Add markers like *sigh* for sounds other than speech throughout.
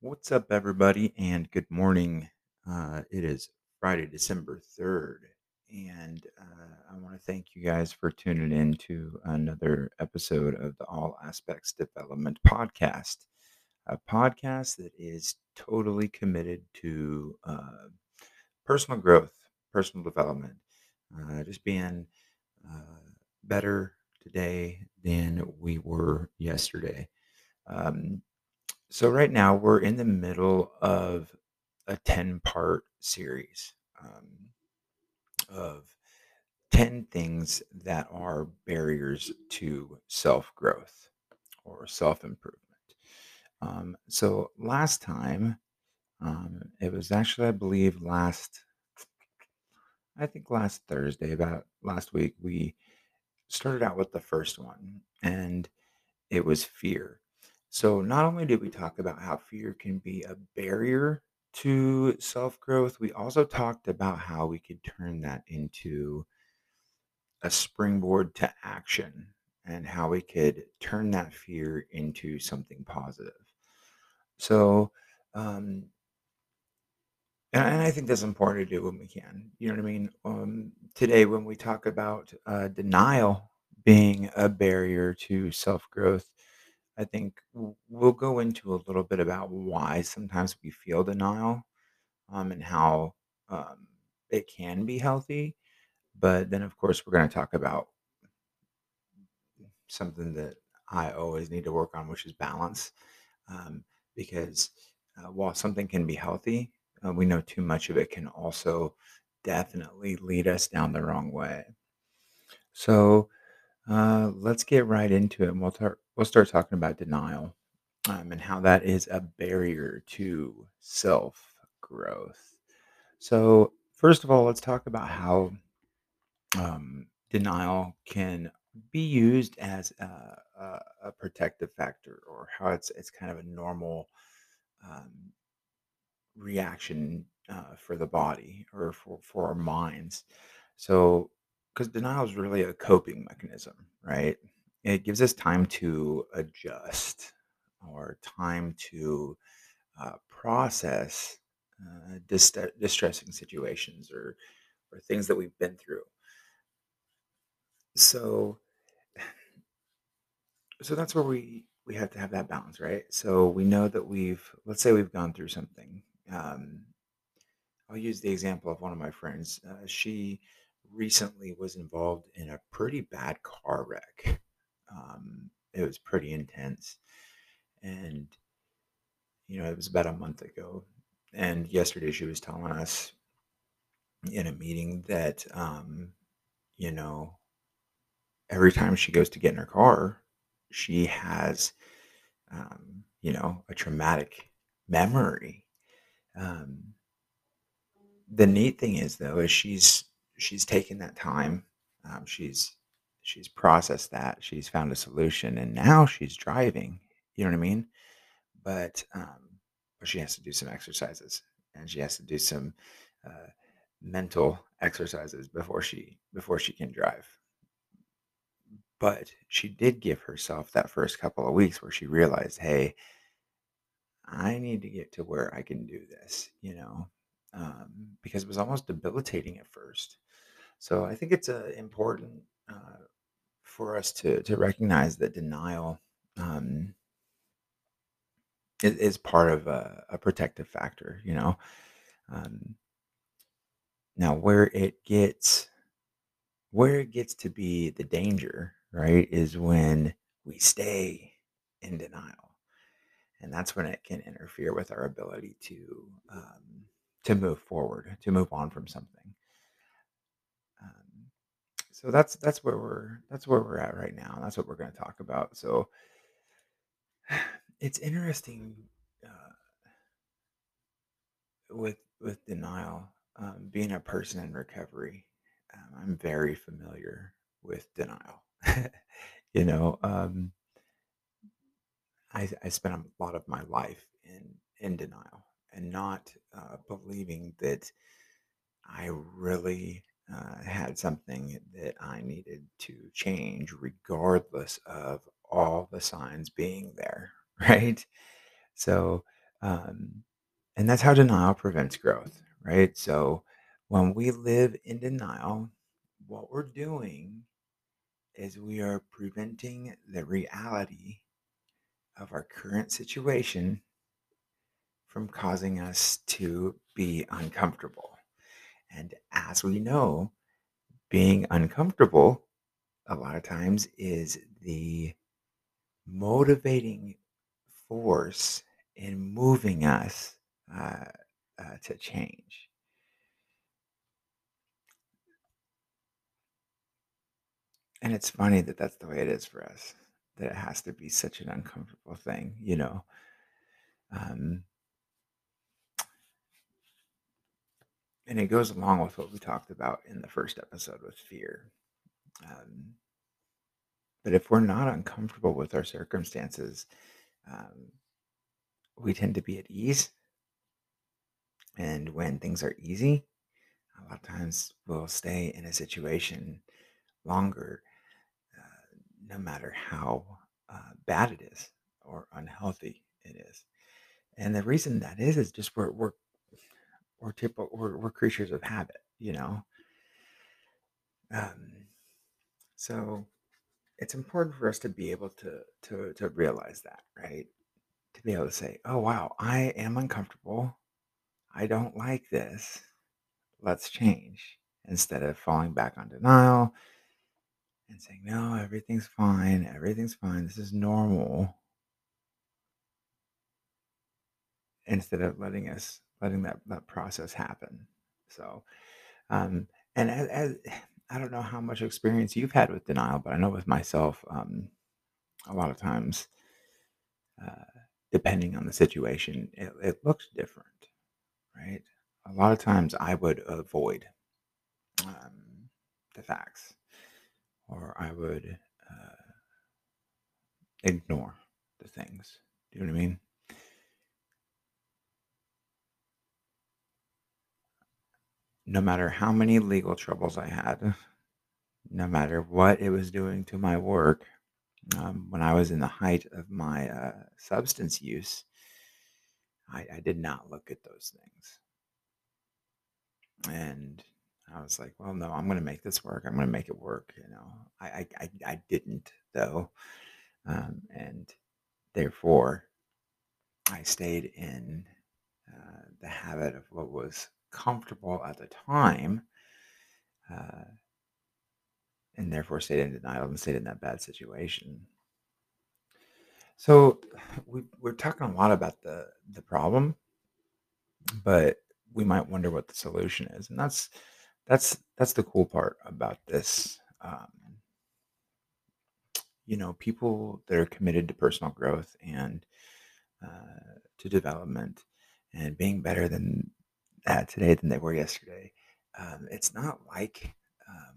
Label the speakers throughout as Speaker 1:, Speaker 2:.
Speaker 1: What's up, everybody, and good morning. Uh, it is Friday, December 3rd, and uh, I want to thank you guys for tuning in to another episode of the All Aspects Development Podcast, a podcast that is totally committed to uh, personal growth, personal development, uh, just being uh, better today than we were yesterday. Um, so right now we're in the middle of a 10 part series um, of 10 things that are barriers to self growth or self improvement. Um, so last time, um, it was actually, I believe, last, I think last Thursday, about last week, we started out with the first one, and it was fear. So, not only did we talk about how fear can be a barrier to self growth, we also talked about how we could turn that into a springboard to action and how we could turn that fear into something positive. So, um, and, I think that's important to do when we can. You know what I mean? Um, today, when we talk about uh, denial being a barrier to self growth, I think we'll go into a little bit about why sometimes we feel denial um, and how um, it can be healthy. But then, of course, we're going to talk about something that I always need to work on, which is balance. Um, because uh, while something can be healthy, uh, we know too much of it can also definitely lead us down the wrong way. So uh, let's get right into it. And we'll, tar- we'll start talking about denial um, and how that is a barrier to self growth. So, first of all, let's talk about how um, denial can be used as a, a, a protective factor or how it's it's kind of a normal um, reaction uh, for the body or for for our minds. So, because denial is really a coping mechanism, right? It gives us time to adjust or time to uh, process uh, dis- distressing situations or or things that we've been through. So, so that's where we we have to have that balance, right? So we know that we've let's say we've gone through something. Um, I'll use the example of one of my friends. Uh, she recently was involved in a pretty bad car wreck. Um, it was pretty intense, and you know it was about a month ago. And yesterday she was telling us in a meeting that um, you know every time she goes to get in her car, she has um, you know a traumatic memory. Um, the neat thing is though is she's she's taken that time um, she's she's processed that she's found a solution and now she's driving you know what i mean? But um but she has to do some exercises and she has to do some uh, mental exercises before she before she can drive. But she did give herself that first couple of weeks where she realized hey i need to get to where i can do this you know? Um, because it was almost debilitating at first So I think it's uh, important uh, for us to to recognize that denial um, is, is part of a, a protective factor. You know, um, now where it gets where it gets to be the danger, right, is when we stay in denial, and that's when it can interfere with our ability to um, to move forward, to move on from something. So that's that's where we're that's where we're at right now. That's what we're going to talk about. So *sighs* It's interesting, uh, with with denial, um, being a person in recovery, um, I'm very familiar with denial. *laughs* You know, um, I I spent a lot of my life in in denial and not, uh, believing that I really, uh, had something that I needed to change regardless of all the signs being there, *laughs* right? So, Um, and that's how denial prevents growth, right? So when we live in denial, what we're doing is we are preventing the reality of our current situation from causing us to be uncomfortable. And as we know, being uncomfortable a lot of times is the motivating force in moving us uh, uh, to change. And it's funny that that's the way it is for us, that it has to be such an uncomfortable thing, you know. Um, and it goes along with what we talked about in the first episode with fear. Um, but if we're not uncomfortable with our circumstances, um, we tend to be at ease. And when things are easy, a lot of times we'll stay in a situation longer, uh, no matter how uh, bad it is or unhealthy it is. And the reason that is is just we're we're we're typical we're, we're creatures of habit, you know. Um, so it's important for us to be able to to to realize that, right? To be able to say, "Oh wow, I am uncomfortable. I don't like this. Let's change." Instead of falling back on denial and saying, "No, everything's fine. Everything's fine. This is normal." Instead of letting us letting that that process happen. So, um, and as, *sighs* as I don't know how much experience you've had with denial, but I know with myself, um, a lot of times, uh, depending on the situation, it, it looks different, right? A lot of times I would avoid um, the facts or I would uh, ignore the things. Do you know what I mean? No matter how many legal troubles I had, no matter what it was doing to my work, um, when I was in the height of my uh, substance use, I, I did not look at those things. And I was like, well, no, I'm going to make this work. I'm going to make it work. You know, I, I, I, I didn't though. Um, and therefore, I stayed in uh, the habit of what was comfortable at the time. Uh, and therefore stayed in denial and stayed in that bad situation. So *sighs* we, we're talking a lot about the the problem, but we might wonder what the solution is, and that's that's that's the cool part about this. Um, you know, people that are committed to personal growth and uh, to development and being better than today than they were yesterday. Um, it's not like um,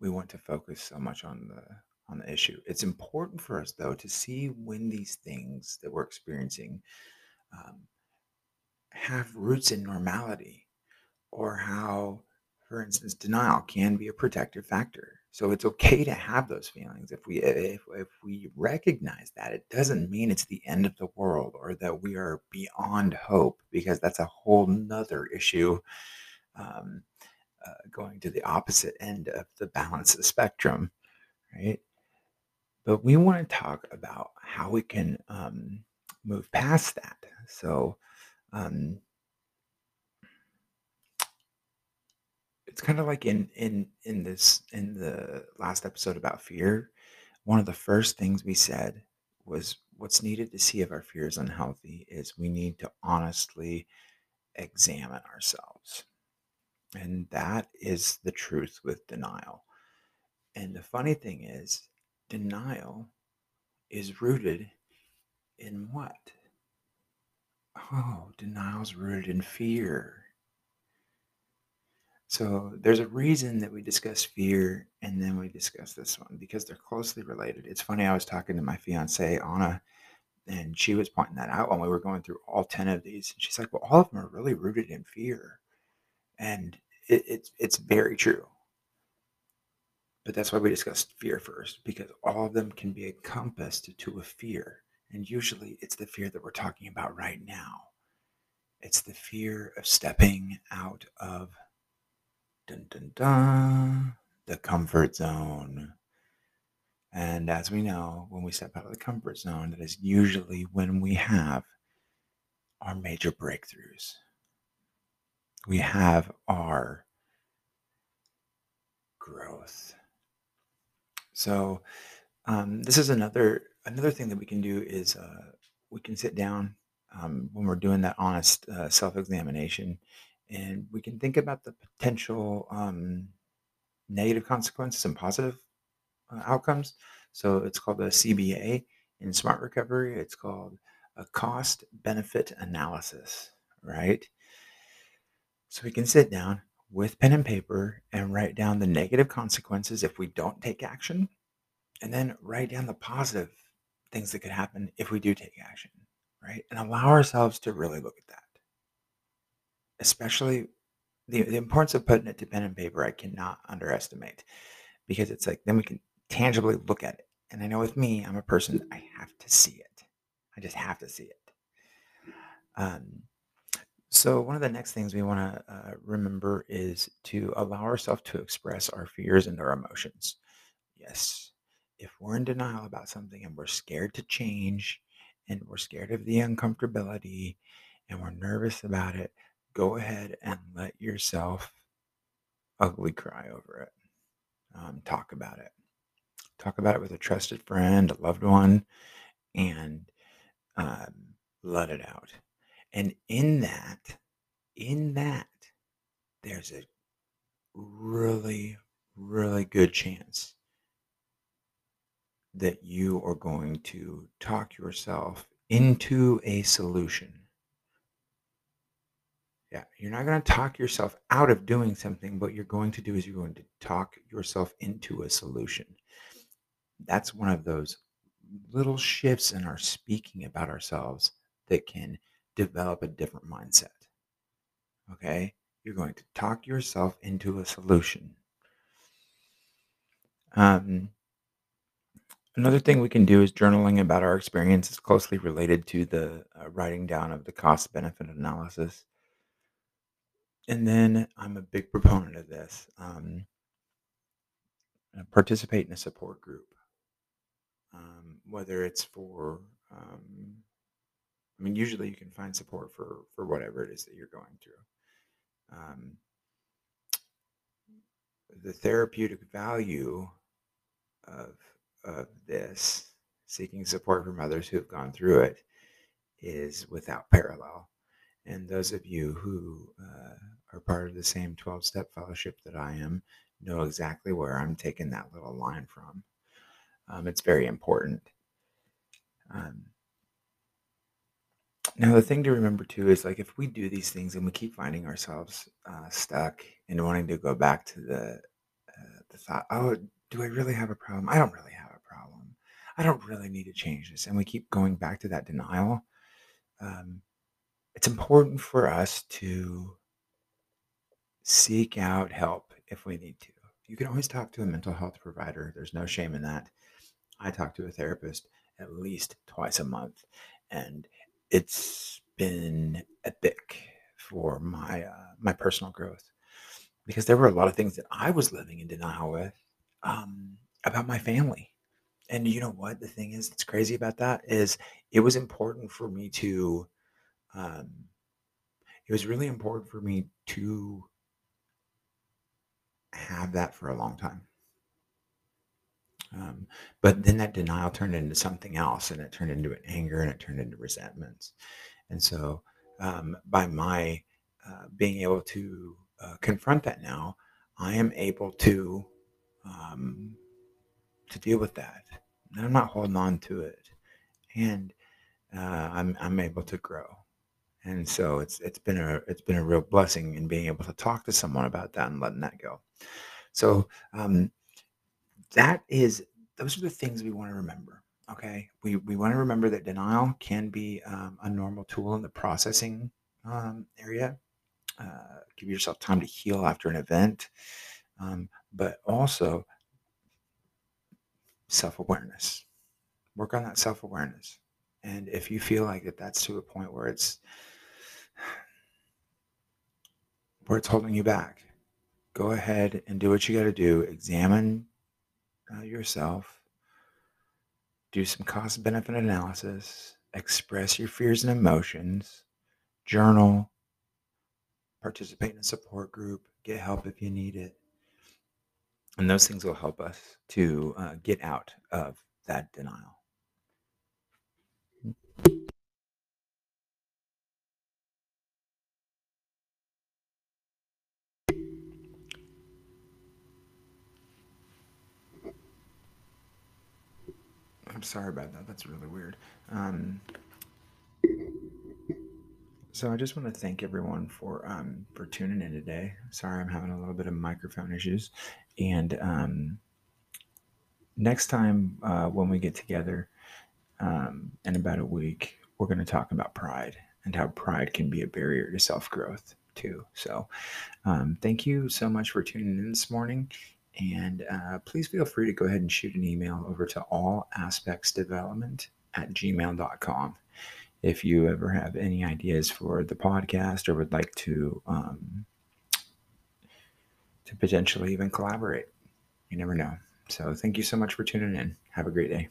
Speaker 1: we want to focus so much on the on the issue. It's important for us though to see when these things that we're experiencing um, have roots in normality, or how, for instance, denial can be a protective factor. So it's okay to have those feelings. If we if, if we recognize that, it doesn't mean it's the end of the world or that we are beyond hope, because that's a whole nother issue. Um, uh, going to the opposite end of the balance spectrum, right? But we want to talk about how we can um, move past that. So um, it's kind of like in in in this in the last episode about fear. One of the first things we said was what's needed to see if our fear is unhealthy is we need to honestly examine ourselves. And that is the truth with denial. And the funny thing is, denial is rooted in what? Oh, denial's rooted in fear. So there's a reason that we discuss fear and then we discuss this one because they're closely related. It's funny, I was talking to my fiance, Anna, and she was pointing that out when we were going through all 10 of these. And she's like, well, all of them are really rooted in fear. And it, it's it's very true. But that's why we discussed fear first, because all of them can be encompassed to a fear. And usually it's the fear that we're talking about right now. It's the fear of stepping out of dun, dun, dun, the comfort zone. And as we know, when we step out of the comfort zone, that is usually when we have our major breakthroughs. We have our growth. So um, this is another another thing that we can do is uh, we can sit down um, when we're doing that honest uh, self examination, and we can think about the potential um, negative consequences and positive uh, outcomes. So it's called a CBA in Smart Recovery. It's called a cost benefit analysis, right? So we can sit down with pen and paper and write down the negative consequences if we don't take action, and then write down the positive things that could happen if we do take action, right? And allow ourselves to really look at that. Especially the, the importance of putting it to pen and paper, I cannot underestimate because it's like then we can tangibly look at it. And I know with me, I'm a person, I have to see it. I just have to see it. Um, so, one of the next things we want to uh, remember is to allow ourselves to express our fears and our emotions. Yes, if we're in denial about something and we're scared to change and we're scared of the uncomfortability and we're nervous about it, go ahead and let yourself ugly cry over it. Um, talk about it. Talk about it with a trusted friend, a loved one, and um, let it out. And in that, in that, there's a really, really good chance that you are going to talk yourself into a solution. Yeah, you're not going to talk yourself out of doing something. What you're going to do is you're going to talk yourself into a solution. That's one of those little shifts in our speaking about ourselves that can develop a different mindset. Okay? You're going to talk yourself into a solution. Um, another thing we can do is journaling about our experience is closely related to the uh, writing down of the cost benefit analysis. And then I'm a big proponent of this. Um, uh, participate in a support group, um, whether it's for um, I mean, usually you can find support for for whatever it is that you're going through. Um, the therapeutic value of of this, seeking support from others who have gone through it, is without parallel. And those of you who uh, are part of the same 12 step fellowship that I am know exactly where I'm taking that little line from. Um, it's very important. Um, now, the thing to remember too is like if we do these things and we keep finding ourselves uh, stuck and wanting to go back to the uh, the thought, oh, do I really have a problem? I don't really have a problem. I don't really need to change this, and we keep going back to that denial. Um, it's important for us to seek out help if we need to. You can always talk to a mental health provider. There's no shame in that. I talk to a therapist at least twice a month, and it's been epic for my uh, my personal growth because there were a lot of things that I was living in denial with um, about my family. And you know what? The thing is, that's crazy about that is it was important for me to, um, it was really important for me to have that for a long time. Um, but then that denial turned into something else and it turned into an anger and it turned into resentments. And so, um, by my uh, being able to uh, confront that now, I am able to um, to deal with that. And I'm not holding on to it, and uh, I'm I'm able to grow. And so it's it's been a it's been a real blessing in being able to talk to someone about that and letting that go. So um, that is those are the things we want to remember. Okay, we we want to remember that denial can be um, a normal tool in the processing um, area. Uh, give yourself time to heal after an event, um, but also self awareness. Work on that self awareness. And if you feel like that that's to a point where it's where it's holding you back, go ahead and do what you got to do. Examine uh, yourself. Do some cost benefit analysis. Express your fears and emotions. Journal. Participate in a support group. Get help if you need it. And those things will help us to uh, get out of that denial. I'm sorry about that. That's really weird. Um, so I just want to thank everyone for um, for tuning in today. Sorry, I'm having a little bit of microphone issues, and um, next time uh, when we get together um, in about a week, we're going to talk about pride and how pride can be a barrier to self growth too. So, um, thank you so much for tuning in this morning. And uh, please feel free to go ahead and shoot an email over to all aspects development at gmail.com. If you ever have any ideas for the podcast or would like to um, to potentially even collaborate, you never know. So thank you so much for tuning in. Have a great day.